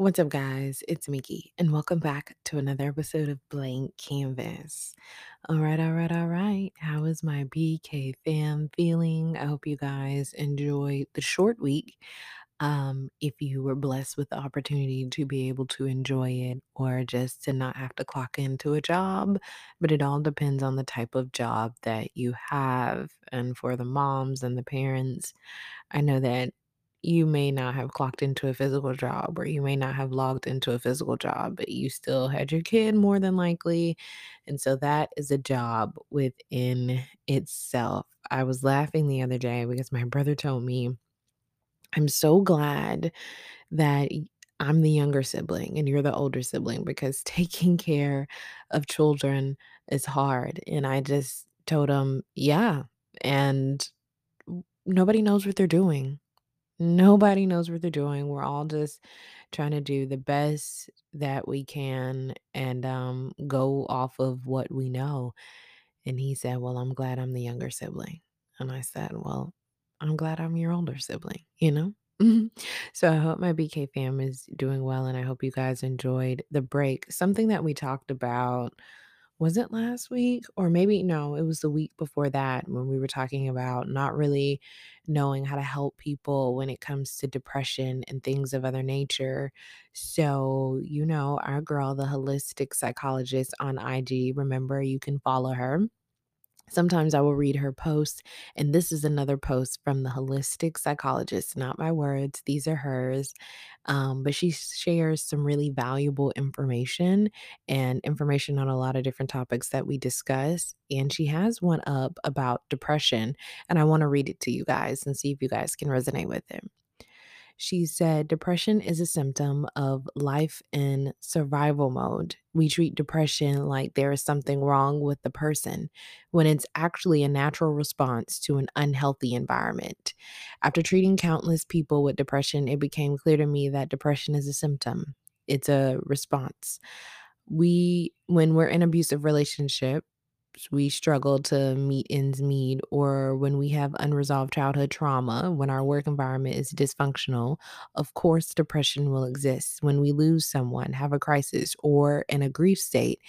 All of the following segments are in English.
What's up, guys? It's Miki, and welcome back to another episode of Blank Canvas. All right, all right, all right. How is my BK fam feeling? I hope you guys enjoyed the short week. Um, if you were blessed with the opportunity to be able to enjoy it or just to not have to clock into a job, but it all depends on the type of job that you have. And for the moms and the parents, I know that you may not have clocked into a physical job or you may not have logged into a physical job, but you still had your kid more than likely. And so that is a job within itself. I was laughing the other day because my brother told me, I'm so glad that I'm the younger sibling and you're the older sibling because taking care of children is hard. And I just told him, yeah. And nobody knows what they're doing Nobody knows what they're doing. We're all just trying to do the best that we can and um, go off of what we know. And he said, Well, I'm glad I'm the younger sibling. And I said, Well, I'm glad I'm your older sibling, you know? So I hope my BK fam is doing well and I hope you guys enjoyed the break. Something that we talked about was it last week? Or maybe no, it was the week before that when we were talking about not really knowing how to help people when it comes to depression and things of other nature. So, you know, our girl, the holistic psychologist on IG, remember you can follow her. Sometimes I will read her posts, and this is another post from the holistic psychologist, not my words, these are hers. Um, but she shares some really valuable information and information on a lot of different topics that we discuss. And she has one up about depression, and I want to read it to you guys and see if you guys can resonate with it. She said depression is a symptom of life in survival mode. We treat depression like there is something wrong with the person when it's actually a natural response to an unhealthy environment. After treating countless people with depression, it became clear to me that depression is a symptom, it's a response. We, when we're in abusive relationship, we struggle to meet ends meet, or when we have unresolved childhood trauma, when our work environment is dysfunctional, of course, depression will exist. When we lose someone, have a crisis, or in a grief state,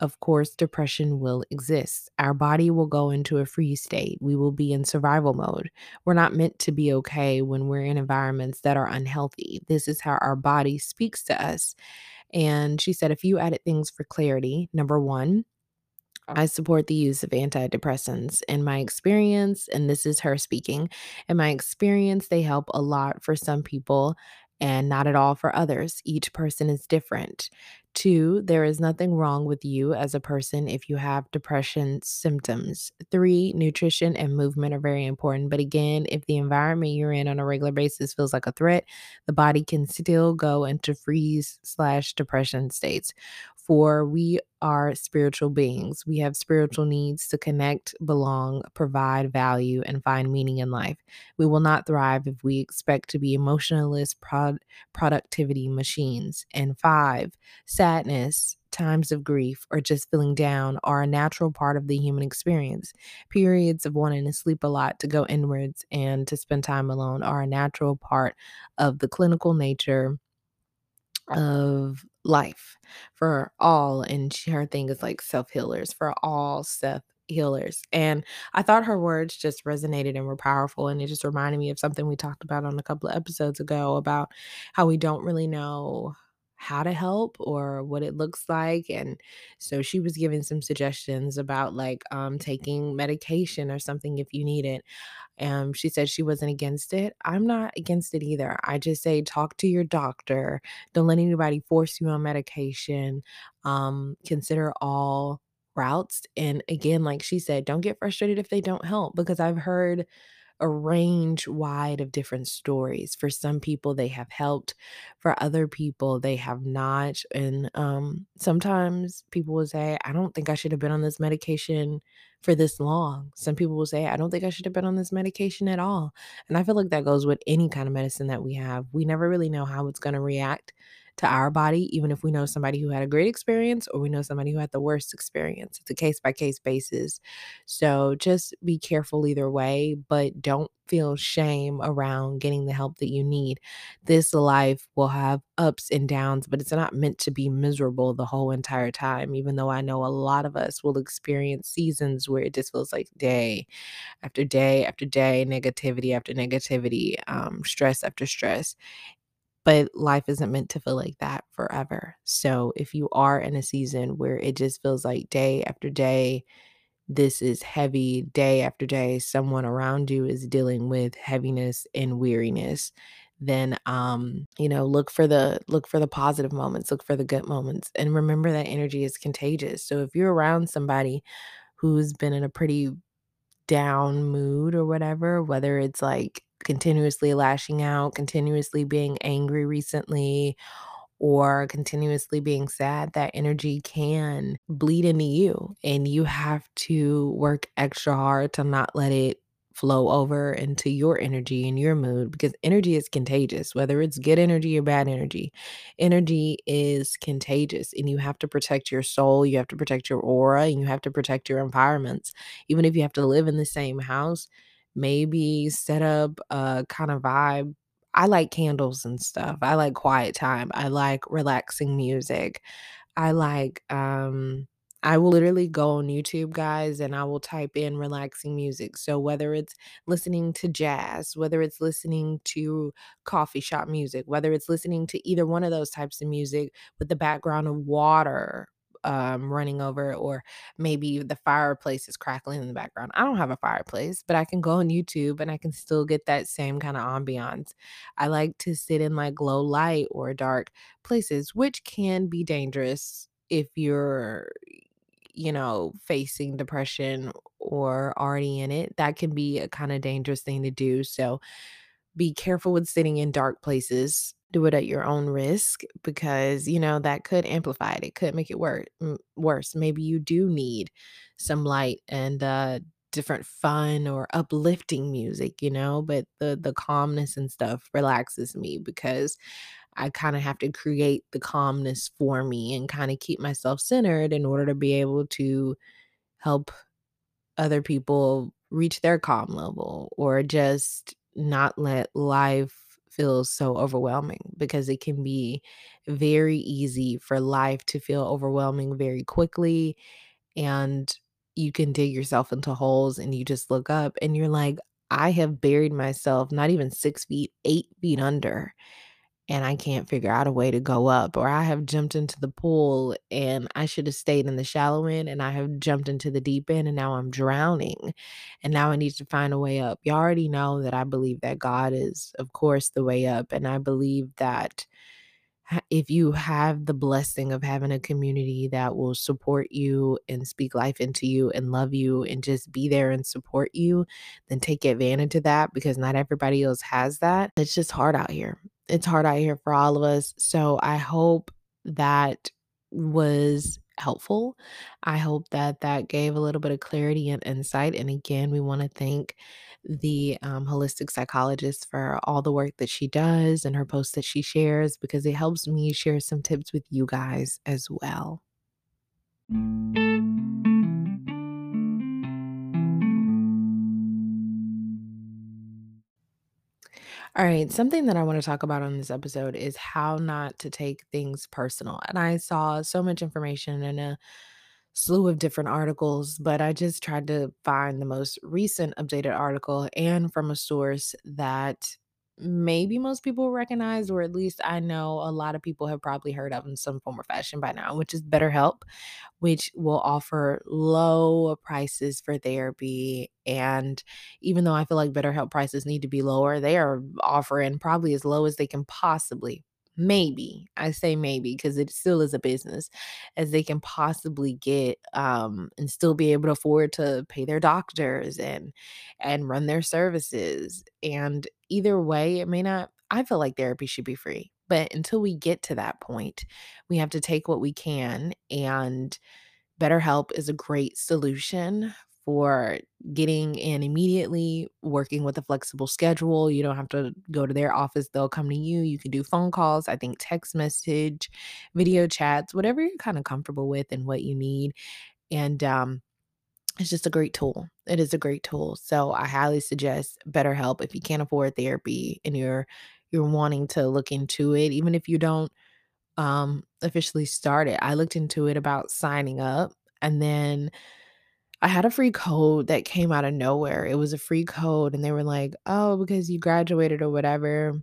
of course, depression will exist. Our body will go into a freeze state. We will be in survival mode. We're not meant to be okay when we're in environments that are unhealthy. This is how our body speaks to us. And she said a few added things for clarity. Number one, Oh. I support the use of antidepressants. In my experience, and this is her speaking, in my experience, they help a lot for some people and not at all for others. Each person is different. Two, there is nothing wrong with you as a person if you have depression symptoms. Three, nutrition and movement are very important. But again, if the environment you're in on a regular basis feels like a threat, the body can still go into freeze slash depression states. For we are spiritual beings. We have spiritual needs to connect, belong, provide value, and find meaning in life. We will not thrive if we expect to be emotionless prod- productivity machines. And five, sadness, times of grief, or just feeling down are a natural part of the human experience. Periods of wanting to sleep a lot, to go inwards, and to spend time alone are a natural part of the clinical nature of life for all and she, her thing is like self healers for all self healers and i thought her words just resonated and were powerful and it just reminded me of something we talked about on a couple of episodes ago about how we don't really know how to help or what it looks like and so she was giving some suggestions about like um taking medication or something if you need it um, she said she wasn't against it. I'm not against it either. I just say talk to your doctor. Don't let anybody force you on medication. Um, consider all routes. And again, like she said, don't get frustrated if they don't help because I've heard a range wide of different stories. For some people, they have helped. For other people, they have not. And um, sometimes people will say, I don't think I should have been on this medication for this long. Some people will say, I don't think I should have been on this medication at all. And I feel like that goes with any kind of medicine that we have. We never really know how it's going to react to our body, even if we know somebody who had a great experience or we know somebody who had the worst experience. It's a case by case basis. So just be careful either way, but don't feel shame around getting the help that you need. This life will have ups and downs, but it's not meant to be miserable the whole entire time, even though I know a lot of us will experience seasons where it just feels like day after day after day, negativity after negativity, um, stress after stress. But life isn't meant to feel like that forever. So if you are in a season where it just feels like day after day, this is heavy day after day, someone around you is dealing with heaviness and weariness, then um, you know, look for the look for the positive moments, look for the good moments and remember that energy is contagious. So if you're around somebody who's been in a pretty down mood or whatever, whether it's like continuously lashing out, continuously being angry recently, or continuously being sad, that energy can bleed into you. And you have to work extra hard to not let it flow over into your energy and your mood because energy is contagious, whether it's good energy or bad energy. Energy is contagious, and you have to protect your soul, you have to protect your aura, and you have to protect your environments. Even if you have to live in the same house, maybe set up a kind of vibe I like candles and stuff. I like quiet time. I like relaxing music. I like, um, I will literally go on YouTube, guys, and I will type in relaxing music. So whether it's listening to jazz, whether it's listening to coffee shop music, whether it's listening to either one of those types of music with the background of water um, running over, or maybe the fireplace is crackling in the background. I don't have a fireplace, but I can go on YouTube and I can still get that same kind of ambiance. I like to sit in like low light or dark places, which can be dangerous if you're you know, facing depression or already in it, that can be a kind of dangerous thing to do. So be careful with sitting in dark places. Do it at your own risk because, you know, that could amplify it. It could make it wor- worse. Maybe you do need some light and uh different fun or uplifting music, you know, but the the calmness and stuff relaxes me because I kind of have to create the calmness for me and kind of keep myself centered in order to be able to help other people reach their calm level or just not let life feel so overwhelming because it can be very easy for life to feel overwhelming very quickly and you can dig yourself into holes and you just look up and you're like I have buried myself not even 6 feet, 8 feet under and I can't figure out a way to go up, or I have jumped into the pool and I should have stayed in the shallow end and I have jumped into the deep end and now I'm drowning and now I need to find a way up. You already know that I believe that God is, of course, the way up. And I believe that if you have the blessing of having a community that will support you and speak life into you and love you and just be there and support you, then take advantage of that because not everybody else has that. It's just hard out here. It's hard out here for all of us. So I hope that was helpful. I hope that that gave a little bit of clarity and insight. And again, we want to thank the um, holistic psychologist for all the work that she does and her posts that she shares because it helps me share some tips with you guys as well. All right, something that I want to talk about on this episode is how not to take things personal. And I saw so much information in a slew of different articles, but I just tried to find the most recent updated article and from a source that maybe most people recognize, or at least I know a lot of people have probably heard of in some form or fashion by now, which is BetterHelp, which will offer low prices for therapy. And even though I feel like BetterHelp prices need to be lower, they are offering probably as low as they can possibly maybe i say maybe because it still is a business as they can possibly get um and still be able to afford to pay their doctors and and run their services and either way it may not i feel like therapy should be free but until we get to that point we have to take what we can and BetterHelp is a great solution for getting in immediately, working with a flexible schedule. You don't have to go to their office, they'll come to you. You can do phone calls, I think text message, video chats, whatever you're kinda comfortable with and what you need. And, um, it's just a great tool. It is a great tool. So I highly suggest BetterHelp if you can't afford therapy and you're you're wanting to look into it, even if you don't um, officially start it. I looked into it about signing up and then I had a free code that came out of nowhere. It was a free code and they were like, "Oh, because you graduated or whatever,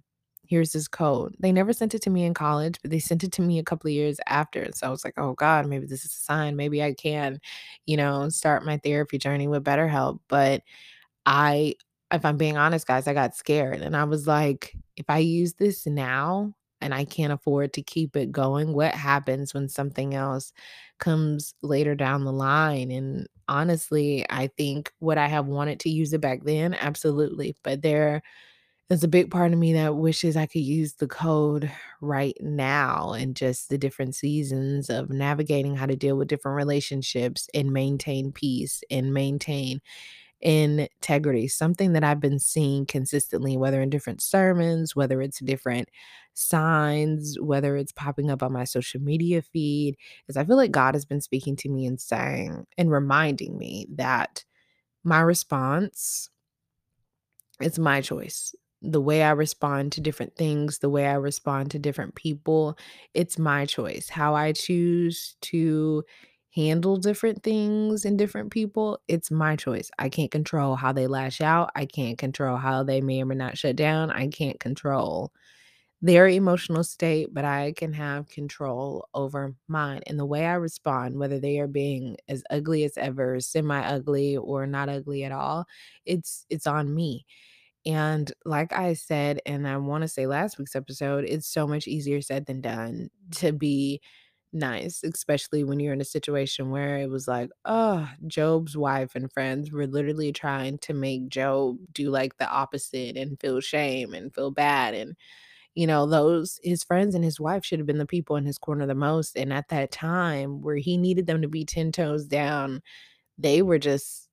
here's this code." They never sent it to me in college, but they sent it to me a couple of years after. So I was like, "Oh god, maybe this is a sign. Maybe I can, you know, start my therapy journey with BetterHelp." But I if I'm being honest, guys, I got scared and I was like, if I use this now and I can't afford to keep it going, what happens when something else comes later down the line? And honestly, I think would I have wanted to use it back then? Absolutely. But there is a big part of me that wishes I could use the code right now and just the different seasons of navigating how to deal with different relationships and maintain peace and maintain integrity, something that I've been seeing consistently, whether in different sermons, whether it's different signs, whether it's popping up on my social media feed, is I feel like God has been speaking to me and saying and reminding me that my response it's my choice. The way I respond to different things, the way I respond to different people, it's my choice. How I choose to handle different things and different people, it's my choice. I can't control how they lash out. I can't control how they may or may not shut down. I can't control their emotional state, but I can have control over mine and the way I respond, whether they are being as ugly as ever, semi ugly, or not ugly at all. It's it's on me. And like I said, and I want to say last week's episode, it's so much easier said than done to be nice, especially when you're in a situation where it was like, oh, Job's wife and friends were literally trying to make Job do like the opposite and feel shame and feel bad. And, you know, those his friends and his wife should have been the people in his corner the most. And at that time where he needed them to be 10 toes down, they were just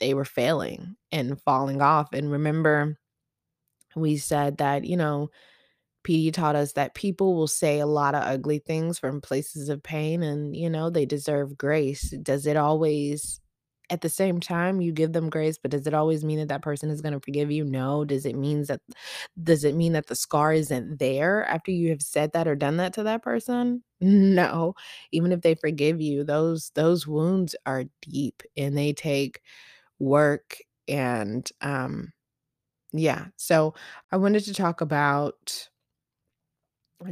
they were failing and falling off. And remember, we said that, you know, PD taught us that people will say a lot of ugly things from places of pain and, you know, they deserve grace. Does it always, at the same time, you give them grace, but does it always mean that that person is going to forgive you? No. Does it mean that, does it mean that the scar isn't there after you have said that or done that to that person? No. Even if they forgive you, those, those wounds are deep and they take work and um yeah so i wanted to talk about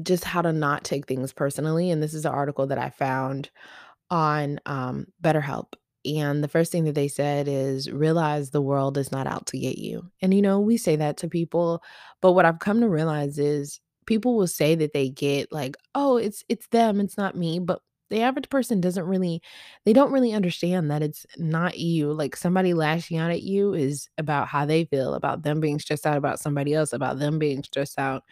just how to not take things personally and this is an article that i found on um, BetterHelp. And the first thing that they said is realize the world is not out to get you. And you know, we say that to people, but what I've come to realize is people will say that they get like, "Oh, it's it's them, it's not me." But the average person doesn't really they don't really understand that it's not you. Like somebody lashing out at you is about how they feel, about them being stressed out about somebody else, about them being stressed out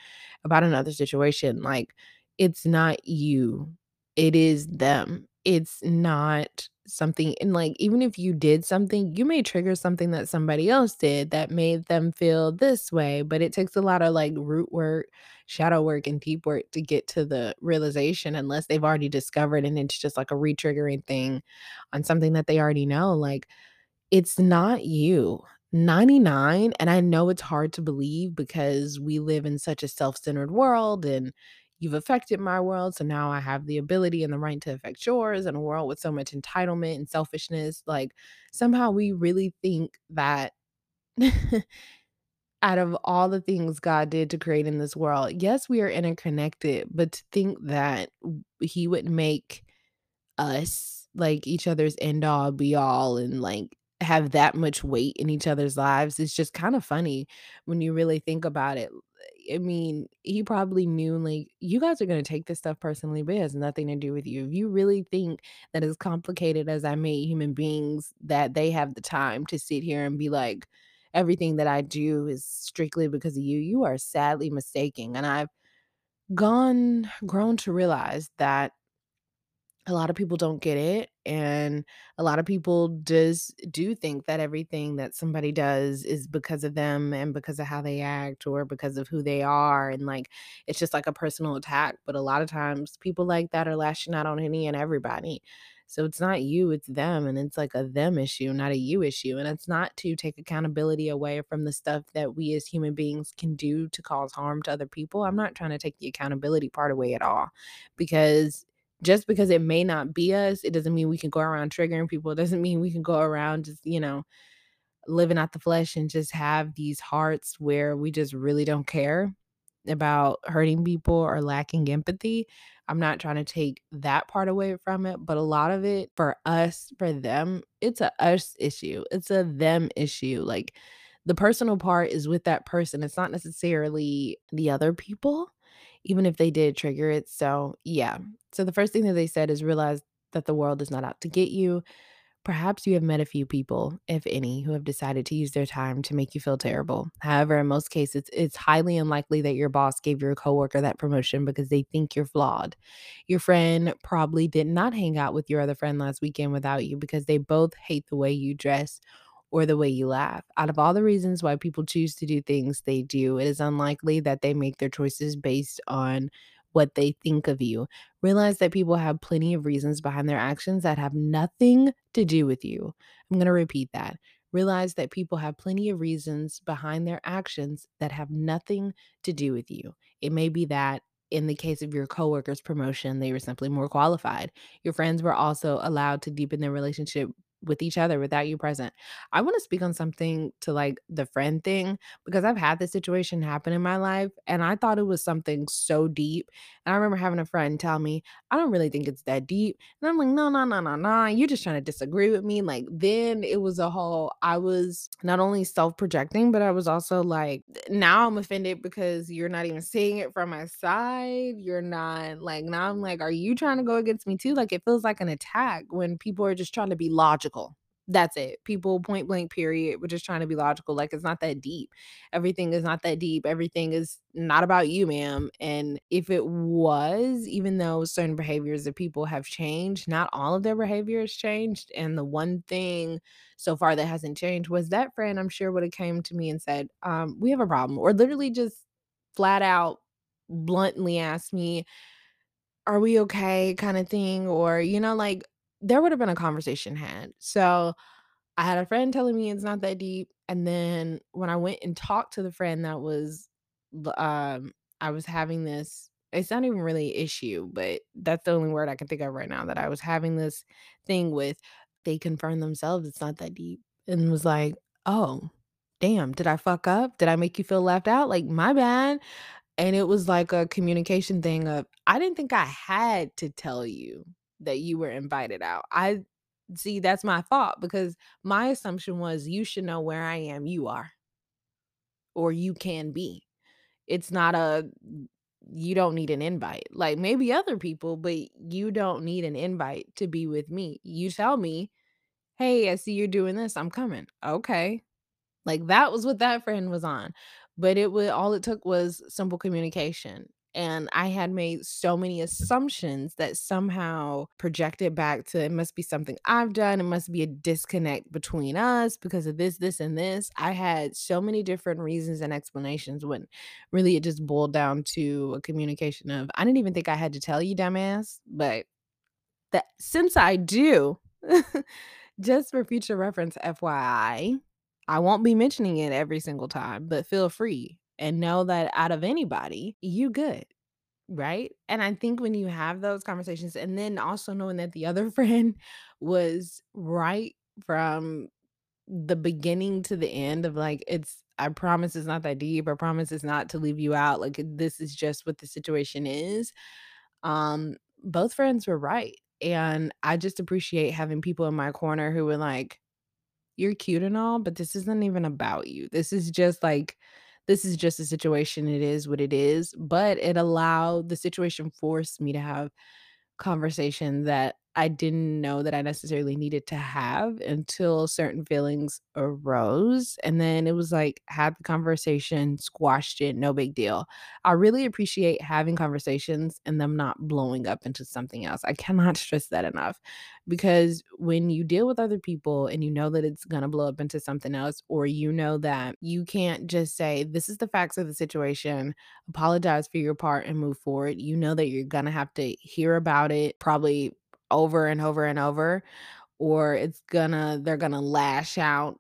about another situation. Like it's not you it is them. It's not something and, like, even if you did something, you may trigger something that somebody else did that made them feel this way, but it takes a lot of, like, root work, shadow work, and deep work to get to the realization unless they've already discovered and it's just like a re-triggering thing on something that they already know, like, it's not you. 99 and I know it's hard to believe because we live in such a self-centered world and you've affected my world, so now I have the ability and the right to affect yours in a world with so much entitlement and selfishness. Like somehow we really think that out of all the things God did to create in this world, yes, we are interconnected, but to think that he would make us like each other's end all be all and like have that much weight in each other's lives is just kind of funny when you really think about it. I mean, he probably knew like you guys are going to take this stuff personally, but it has nothing to do with you. If you really think that as complicated as I made human beings, that they have the time to sit here and be like, everything that I do is strictly because of you, you are sadly mistaken. And I've gone grown to realize that a lot of people don't get it, and a lot of people just do think that everything that somebody does is because of them and because of how they act or because of who they are, and, like, it's just like a personal attack, but a lot of times, people like that are lashing out on any and everybody. So it's not you, it's them, and it's like a them issue, not a you issue, and it's not to take accountability away from the stuff that we as human beings can do to cause harm to other people. I'm not trying to take the accountability part away at all because just because it may not be us, it doesn't mean we can go around triggering people. It doesn't mean we can go around just, you know, living out the flesh and just have these hearts where we just really don't care about hurting people or lacking empathy. I'm not trying to take that part away from it, but a lot of it for us, for them, it's a us issue. It's a them issue. Like the personal part is with that person. It's not necessarily the other people, even if they did trigger it. So, yeah. So the first thing that they said is realize that the world is not out to get you Perhaps you have met a few people, if any, who have decided to use their time to make you feel terrible. However, in most cases, it's highly unlikely that your boss gave your coworker that promotion because they think you're flawed. Your friend probably did not hang out with your other friend last weekend without you because they both hate the way you dress or the way you laugh. Out of all the reasons why people choose to do things they do, it is unlikely that they make their choices based on what they think of you. Realize that people have plenty of reasons behind their actions that have nothing to do with you. I'm going to repeat that. Realize that people have plenty of reasons behind their actions that have nothing to do with you. It may be that in the case of your coworker's promotion, they were simply more qualified. Your friends were also allowed to deepen their relationship with each other without you present. I want to speak on something to like the friend thing because I've had this situation happen in my life and I thought it was something so deep. And I remember having a friend tell me, I don't really think it's that deep. And I'm like, no, no, no, no, no. You're just trying to disagree with me. Like, then it was a whole, I was not only self projecting, but I was also like, now I'm offended because you're not even seeing it from my side. You're not like, now I'm like, are you trying to go against me too? Like, it feels like an attack when people are just trying to be logical. That's it. People point blank, period. We're just trying to be logical. Like, it's not that deep. Everything is not that deep. Everything is not about you, ma'am. And if it was, even though certain behaviors of people have changed, not all of their behavior has changed. And the one thing so far that hasn't changed was that friend, I'm sure, would have came to me and said, um, we have a problem. Or literally just flat out bluntly asked me, are we okay? kind of thing. Or, you know, like there would have been a conversation had. So I had a friend telling me it's not that deep, and then when I went and talked to the friend that was um, I was having this it's not even really an issue, but that's the only word I can think of right now that I was having this thing with, they confirmed themselves it's not that deep and was like, "Oh, damn, did I fuck up? Did I make you feel left out? Like, my bad." And it was like a communication thing of, "I didn't think I had to tell you that you were invited out. I see, that's my fault because my assumption was you should know where I am, you are, or you can be. It's not a mm, you don't need an invite. Like maybe other people, but you don't need an invite to be with me. You tell me, "Hey, I see you're doing this. I'm coming." Okay. Like, that was what that friend was on, but it was all it took was simple communication, and I had made so many assumptions that somehow projected back to, "It must be something I've done, it must be a disconnect between us because of this, this, and this." I had so many different reasons and explanations when really it just boiled down to a communication of, "I didn't even think I had to tell you, dumbass, but that since I do" just for future reference, FYI, I won't be mentioning it every single time, but feel free and know that out of anybody, you good, right? And I think when you have those conversations and then also knowing that the other friend was right from the beginning to the end of like, it's I promise it's not that deep. I promise it's not to leave you out. Like this is just what the situation is. Um, both friends were right. And I just appreciate having people in my corner who were like, you're cute and all, but this isn't even about you. This is just like this is just a situation. It is what it is. But it allowed the situation forced me to have conversation that I didn't know that I necessarily needed to have until certain feelings arose. And then it was like, had the conversation, squashed it, no big deal. I really appreciate having conversations and them not blowing up into something else. I cannot stress that enough because when you deal with other people and you know that it's going to blow up into something else, or you know that you can't just say, This is the facts of the situation, apologize for your part and move forward. You know that you're going to have to hear about it probably over and over and over, or it's gonna, they're gonna lash out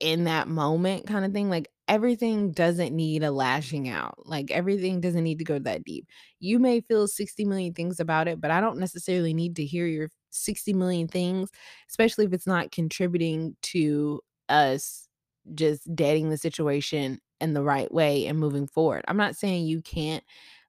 in that moment kind of thing. Like everything doesn't need a lashing out. Like everything doesn't need to go that deep. You may feel 60 million things about it, but I don't necessarily need to hear your 60 million things, especially if it's not contributing to us just dating the situation in the right way and moving forward. I'm not saying you can't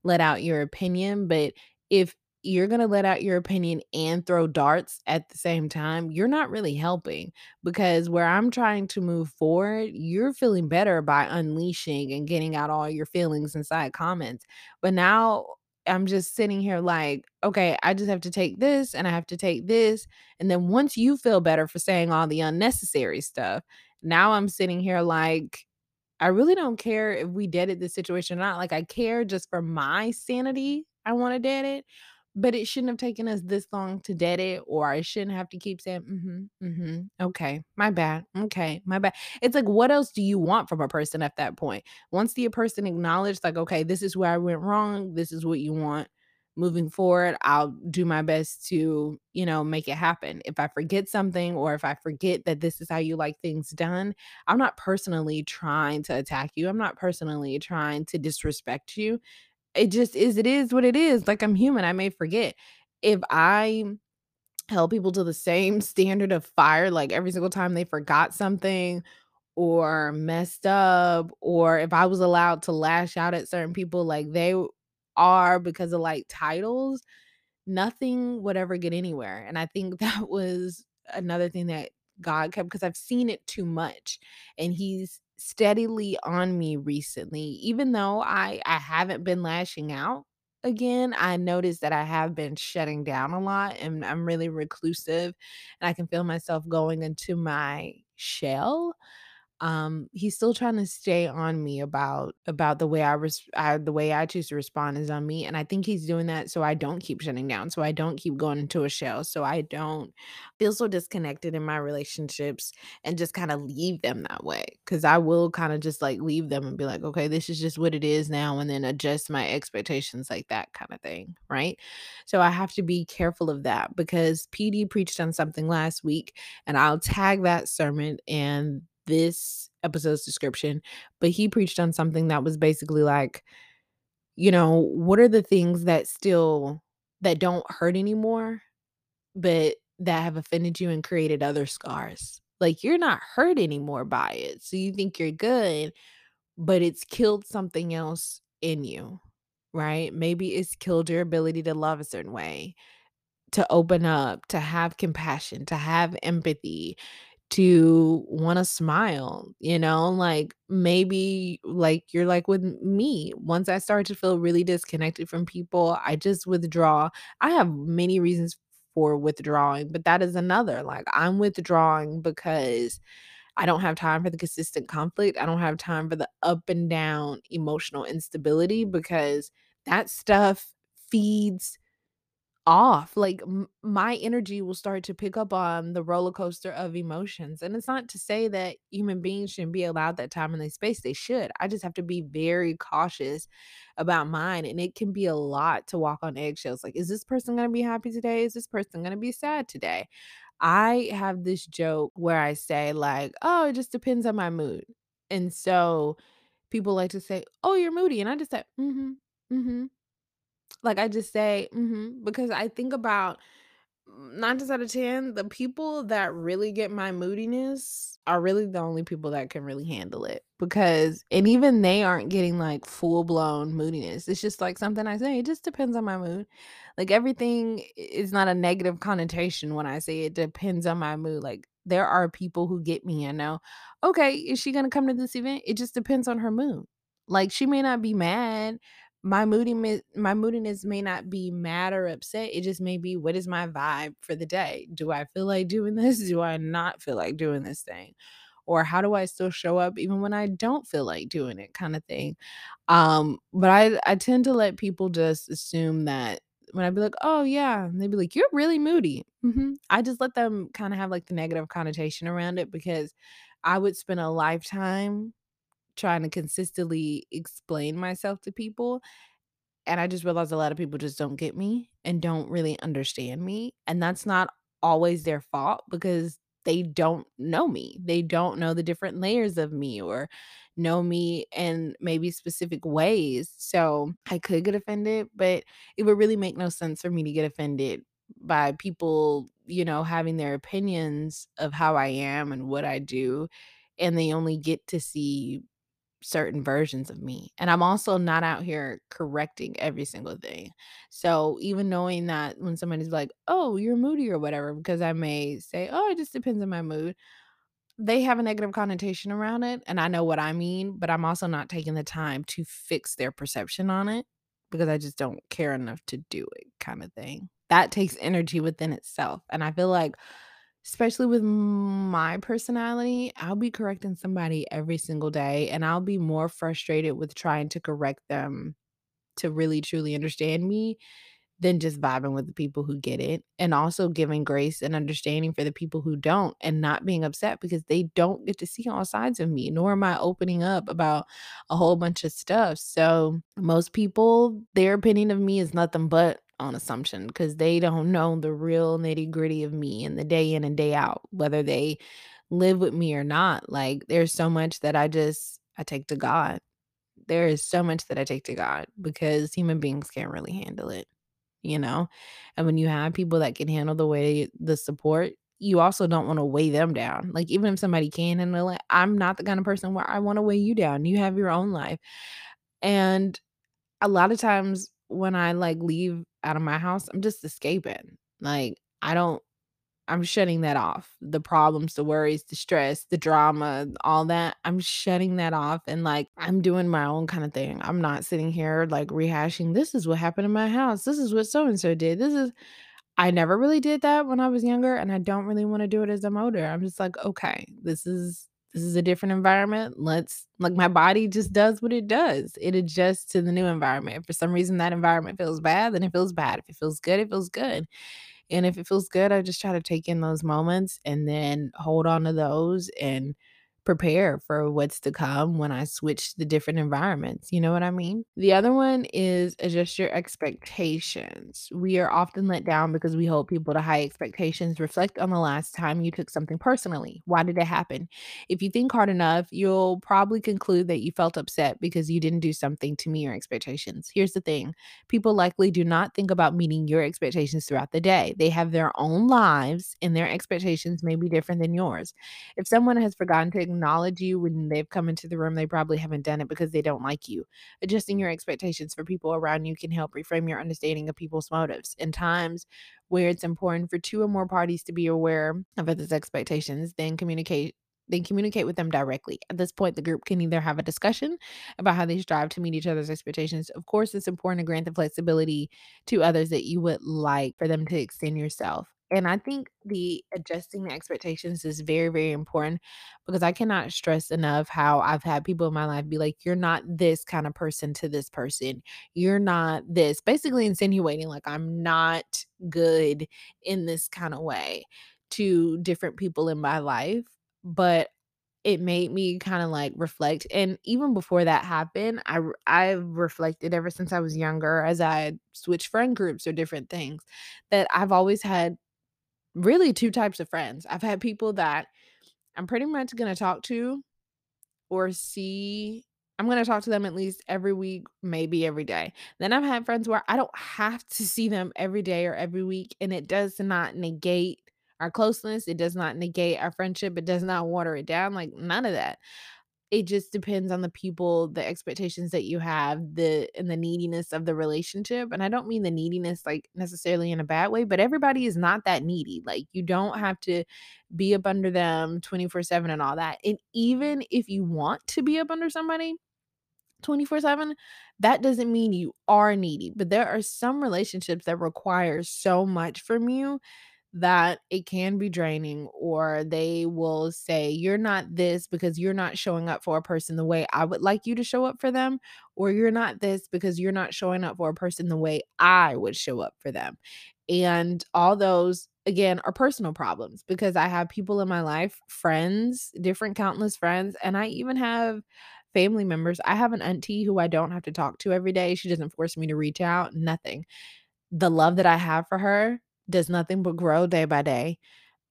let out your opinion, but if you're going to let out your opinion and throw darts at the same time, you're not really helping because where I'm trying to move forward, you're feeling better by unleashing and getting out all your feelings inside comments. But now I'm just sitting here like, okay, I just have to take this and I have to take this. And then once you feel better for saying all the unnecessary stuff, now I'm sitting here like, I really don't care if we deaded this situation or not. Like, I care just for my sanity. I want to dead it but it shouldn't have taken us this long to dead it, or I shouldn't have to keep saying, "Mhm, mhm, okay, my bad, okay, my bad." It's like, what else do you want from a person at that point? Once the person acknowledged, like, "Okay, this is where I went wrong. This is what you want." Moving forward, I'll do my best to, you know, make it happen. If I forget something or if I forget that this is how you like things done, I'm not personally trying to attack you. I'm not personally trying to disrespect you it just is it is what it is, like, I'm human, I may forget. If I held people to the same standard of fire, like, every single time they forgot something or messed up, or if I was allowed to lash out at certain people like they are because of, like, titles, nothing would ever get anywhere, and I think that was another thing that God kept because I've seen it too much, and He's steadily on me recently. Even though I I haven't been lashing out again, I noticed that I have been shutting down a lot, and I'm really reclusive, and I can feel myself going into my shell um he's still trying to stay on me about about the way I, res- the way I choose to respond is on me and I think he's doing that so I don't keep shutting down so I don't keep going into a shell so I don't feel so disconnected in my relationships and just kind of leave them that way cuz I will kind of just like leave them and be like okay this is just what it is now and then adjust my expectations like that kind of thing right? So I have to be careful of that because PD preached on something last week and I'll tag that sermon and this episode's description, but he preached on something that was basically like, you know, what are the things that still that don't hurt anymore, but that have offended you and created other scars? Like you're not hurt anymore by it. So you think you're good, but it's killed something else in you, right? Maybe it's killed your ability to love a certain way, to open up, to have compassion, to have empathy, to wanna smile, you know, like, maybe, like, you're like with me, once I start to feel really disconnected from people, I just withdraw. I have many reasons for withdrawing, but that is another, like, I'm withdrawing because I don't have time for the consistent conflict, I don't have time for the up and down emotional instability because that stuff feeds off. Like m- my energy will start to pick up on the roller coaster of emotions. And it's not to say that human beings shouldn't be allowed that time and the space. They should. I just have to be very cautious about mine. And it can be a lot to walk on eggshells. Like, is this person going to be happy today? Is this person going to be sad today? I have this joke where I say, like, oh, it just depends on my mood. And so people like to say, oh, you're moody. And I just say, mm hmm, mm hmm. Like, I just say, "Mhm," because I think about 9 times out of 10, the people that really get my moodiness are really the only people that can really handle it because and even they aren't getting, like, full-blown moodiness. It's just, like, something I say, it just depends on my mood. Like, everything is not a negative connotation when I say it depends on my mood, like, there are people who get me and know, "Okay, is she gonna come to this event? It just depends on her mood." Like, she may not be mad, my moodiness my moodiness may not be mad or upset it just may be what is my vibe for the day? Do i feel like doing this? Do i not feel like doing this thing? Or how do i still show up even when i don't feel like doing it kind of thing? Um but i i tend to let people just assume that when I'd be like oh yeah they'd be like you're really moody. Hmm i just let them kind of have like the negative connotation around it because i would spend a lifetime trying to consistently explain myself to people and I just realized a lot of people just don't get me and don't really understand me, and that's not always their fault because they don't know me. They don't know the different layers of me or know me in maybe specific ways. So, I could get offended, but it would really make no sense for me to get offended by people, you know, having their opinions of how I am and what I do, and they only get to see certain versions of me. And I'm also not out here correcting every single thing. So even knowing that when somebody's like, "Oh, you're moody" or whatever, because I may say, "Oh, it just depends on my mood." They have a negative connotation around it, and I know what I mean, but I'm also not taking the time to fix their perception on it because I just don't care enough to do it kind of thing. That takes energy within itself. And I feel like Especially with my personality, I'll be correcting somebody every single day, and I'll be more frustrated with trying to correct them to really truly understand me than just vibing with the people who get it, and also giving grace and understanding for the people who don't, and not being upset because they don't get to see all sides of me, nor am I opening up about a whole bunch of stuff. So, most people, their opinion of me is nothing but on assumption because they don't know the real nitty-gritty of me and the day in and day out, whether they live with me or not. Like, there's so much that I just I take to God. There is so much that I take to God because human beings can't really handle it you know? And when you have people that can handle the way the support, you also don't wanna weigh them down. Like, even if somebody can handle it, I'm not the kind of person where I wanna weigh you down. You have your own life. And a lot of times when I, like, leave out of my house, I'm just escaping. Like, I don't I'm shutting that off. The problems, the worries, the stress, the drama, all that, I'm shutting that off and, like, I'm doing my own kinda thing. I'm not sitting here, like, rehashing, "This is what happened in my house. This is what so and so did. This is" I never really did that when I was younger, and I don't really wanna do it as I'm older. I'm just like, "Okay, this is this is a different environment. Let's" like, my body just does what it does. It adjusts to the new environment. If for some reason that environment feels bad, then it feels bad. If it feels good, it feels good. And if it feels good, I just try to take in those moments and then hold on to those and prepare for what's to come when I switch the different environments. You know what I mean? The other one is adjust your expectations. We are often let down because we hold people to high expectations. Reflect on the last time you took something personally. Why did it happen? If you think hard enough, you'll probably conclude that you felt upset because you didn't do something to meet your expectations. Here's the thing people likely do not think about meeting your expectations throughout the day. They have their own lives, and their expectations may be different than yours. If someone has forgotten to acknowledge you when they've come into the room, they probably haven't done it because they don't like you. Adjusting mm. your expectations for people around you can help reframe your understanding of people's motives. In times where it's important for two or more parties to be aware of others' expectations, then communicate then communicate with them directly. At this point, the group can either have a discussion about how they strive to meet each other's expectations. Of course, it's important to grant the flexibility to others that you would like for them to extend yourself. And I think the adjusting the expectations is very, very important because I cannot stress enough how I've had people in my life be like, you're not this kind of person to this person. You're not this, basically insinuating like I'm not good in this kind of way to different people in my life. But it made me kinda, like, reflect, and even before that happened, I I've reflected ever since I was younger as I switched friend groups or different things, that I've always had really 2 types of friends. I've had people that I'm pretty much gonna talk to or see I'm gonna talk to them at least every week, maybe every day. Then I've had friends where I don't have to see them every day or every week, and it does not negate our closeness, it does not negate our friendship, it does not water it down, like, none of that. It just depends on the people, the expectations that you have, the and the neediness of the relationship, and I don't mean the neediness, like, necessarily in a bad way, but everybody is not that needy, like, you don't have to be up under them 24/7 and all that, and even if you want to be up under somebody 24 7, that doesn't mean you are needy. But there are some relationships that require so much from you that it can be draining, or they will say, You're not this because you're not showing up for a person the way I would like you to show up for them, or you're not this because you're not showing up for a person the way I would show up for them. And all those, again, are personal problems because I have people in my life, friends, different countless friends, and I even have family members. I have an auntie who I don't have to talk to every day. She doesn't force me to reach out, nothing. The love that I have for her does nothing but grow day by day.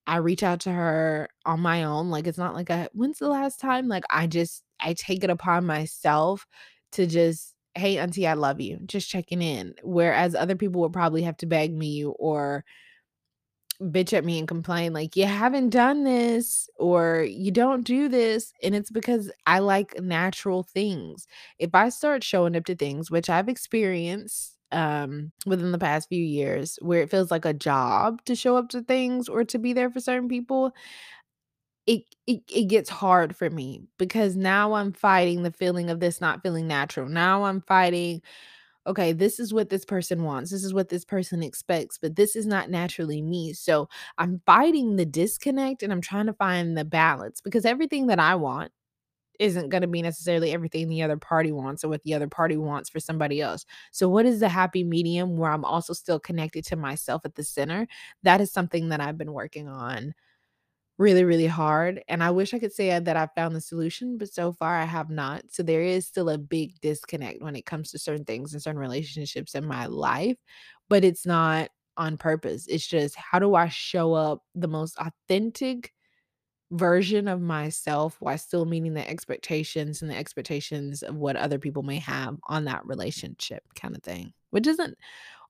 I reach out to her on my own. Like, it's not like a, when's the last time? Like, I just, I take it upon myself to just, hey, auntie, I love you, just checking in. Whereas other people would probably have to beg me or bitch at me and complain like you haven't done this or you don't do this and it's because I like natural things. If I start showing up to things which I've experienced um within the past few years where it feels like a job to show up to things or to be there for certain people, it it, it gets hard for me because now I'm fighting the feeling of this not feeling natural. Now I'm fighting okay, this is what this person wants. This is what this person expects, but this is not naturally me. So I'm fighting the disconnect and I'm trying to find the balance because everything that I want isn't going to be necessarily everything the other party wants or what the other party wants for somebody else. So, what is the happy medium where I'm also still connected to myself at the center? That is something that I've been working on really, really hard. And I wish I could say that I found the solution, but so far I have not. So there is still a big disconnect when it comes to certain things and certain relationships in my life, but it's not on purpose. It's just how do I show up the most authentic version of myself while still meeting the expectations and the expectations of what other people may have on that relationship kind of thing, which isn't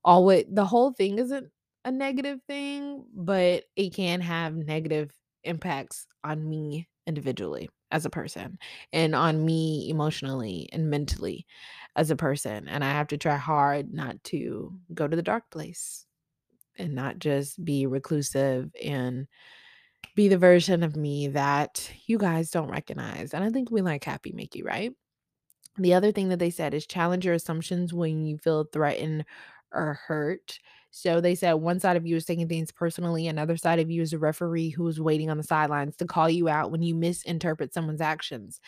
always the whole thing isn't a negative thing, but it can have negative impacts on me individually as a person and on me emotionally and mentally as a person. And I have to try hard not to go to the dark place and not just be reclusive and be the version of me that you guys don't recognize. And I think we like happy Mickey, right? The other thing that they said is challenge your assumptions when you feel threatened or hurt. So they said one side of you is taking things personally, another side of you is a referee who's waiting on the sidelines to call you out when you misinterpret someone's actions.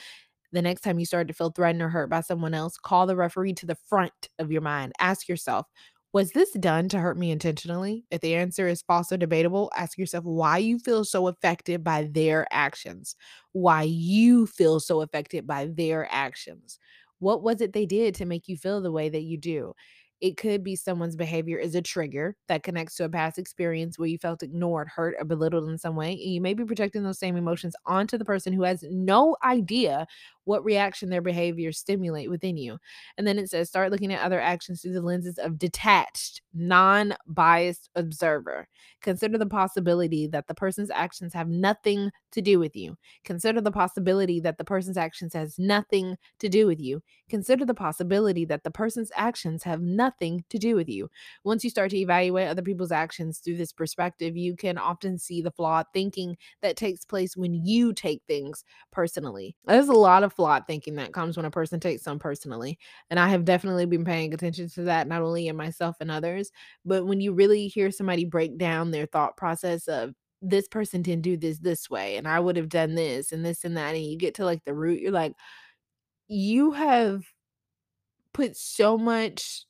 The next time you start to feel threatened or hurt by someone else, call the referee to the front of your mind. Ask yourself, was this done to hurt me intentionally? If the answer is false or debatable, ask yourself why you feel so affected by their actions. Why you feel so affected by their actions. What was it they did to make you feel the way that you do? It could be someone's behavior is a trigger that connects to a past experience where you felt ignored, hurt, or belittled in some way. And you may be projecting those same emotions onto the person who has no idea what reaction their behavior stimulate within you. And then it says start looking at other actions through the lenses of detached, non-biased observer. Consider the possibility that the person's actions have nothing to do with you. Consider the possibility that the person's actions has nothing to do with you. Consider the possibility that the person's actions have nothing to do with you. Once you start to evaluate other people's actions through this perspective, you can often see the flawed thinking that takes place when you take things personally. There's a lot of flawed thinking that comes when a person takes some personally. And I have definitely been paying attention to that, not only in myself and others, but when you really hear somebody break down their thought process of, this person didn't do this this way, and I would have done this and this and that, and you get to like the root, you're like, you have put so much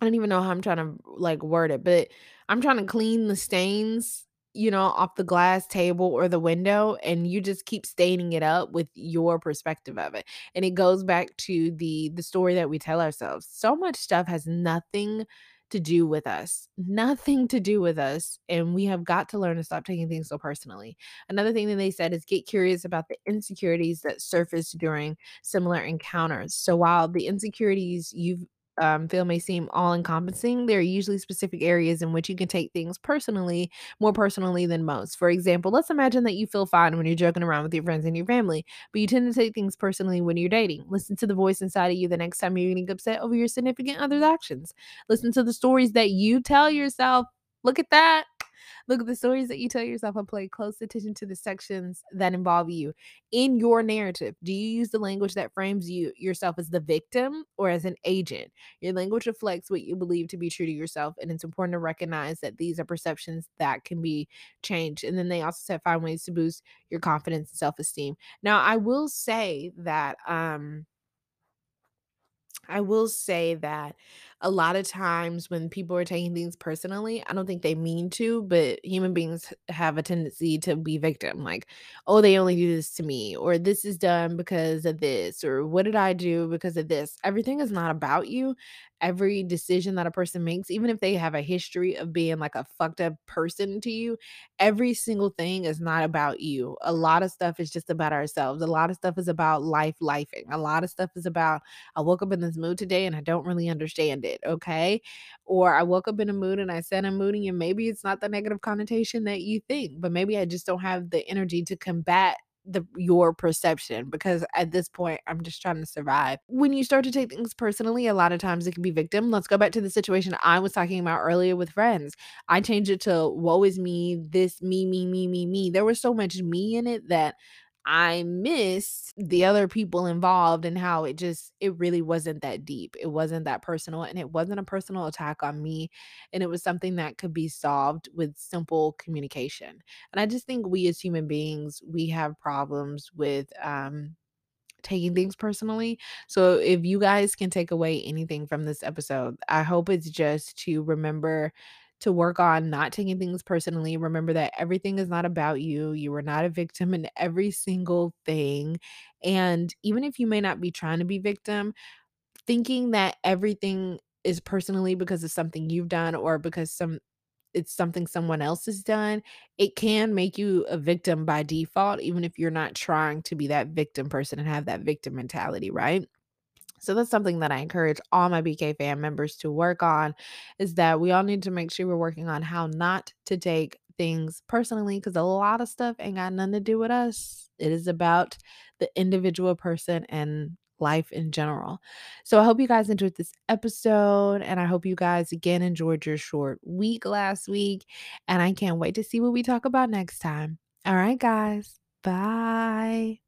I don't even know how I'm trying to like word it, but I'm trying to clean the stains, you know, off the glass table or the window, and you just keep staining it up with your perspective of it. And it goes back to the the story that we tell ourselves. So much stuff has nothing to do with us. Nothing to do with us. And we have got to learn to stop taking things so personally. Another thing that they said is get curious about the insecurities that surface during similar encounters. So while the insecurities you've um, feel may seem all encompassing, there are usually specific areas in which you can take things personally, more personally than most. For example, let's imagine that you feel fine when you're joking around with your friends and your family, but you tend to take things personally when you're dating. Listen to the voice inside of you the next time you're getting upset over your significant other's actions. Listen to the stories that you tell yourself. Look at that. Look at the stories that you tell yourself and pay close attention to the sections that involve you in your narrative. Do you use the language that frames you yourself as the victim or as an agent? Your language reflects what you believe to be true to yourself, and it's important to recognize that these are perceptions that can be changed. And then they also said find ways to boost your confidence and self-esteem. Now, I will say that um I will say that a lot of times when people are taking things personally, I don't think they mean to, but human beings have a tendency to be victim. Like, oh, they only do this to me, or this is done because of this, or what did I do because of this? Everything is not about you. Every decision that a person makes, even if they have a history of being like a fucked up person to you, every single thing is not about you. A lot of stuff is just about ourselves. A lot of stuff is about life, lifing. A lot of stuff is about, I woke up in this mood today and I don't really understand it. Okay. Or I woke up in a mood and I said I'm moody, and maybe it's not the negative connotation that you think, but maybe I just don't have the energy to combat the your perception because at this point I'm just trying to survive. When you start to take things personally, a lot of times it can be victim. Let's go back to the situation I was talking about earlier with friends. I changed it to woe is me, this me, me, me, me, me. There was so much me in it that I missed the other people involved and how it just it really wasn't that deep. It wasn't that personal and it wasn't a personal attack on me and it was something that could be solved with simple communication. And I just think we as human beings, we have problems with um taking things personally. So if you guys can take away anything from this episode, I hope it's just to remember to work on not taking things personally. Remember that everything is not about you. You are not a victim in every single thing. And even if you may not be trying to be victim, thinking that everything is personally because of something you've done or because some it's something someone else has done, it can make you a victim by default, even if you're not trying to be that victim person and have that victim mentality, right? So that's something that I encourage all my BK fan members to work on is that we all need to make sure we're working on how not to take things personally because a lot of stuff ain't got nothing to do with us. It is about the individual person and life in general. So I hope you guys enjoyed this episode and I hope you guys again enjoyed your short week last week and I can't wait to see what we talk about next time. All right guys. Bye.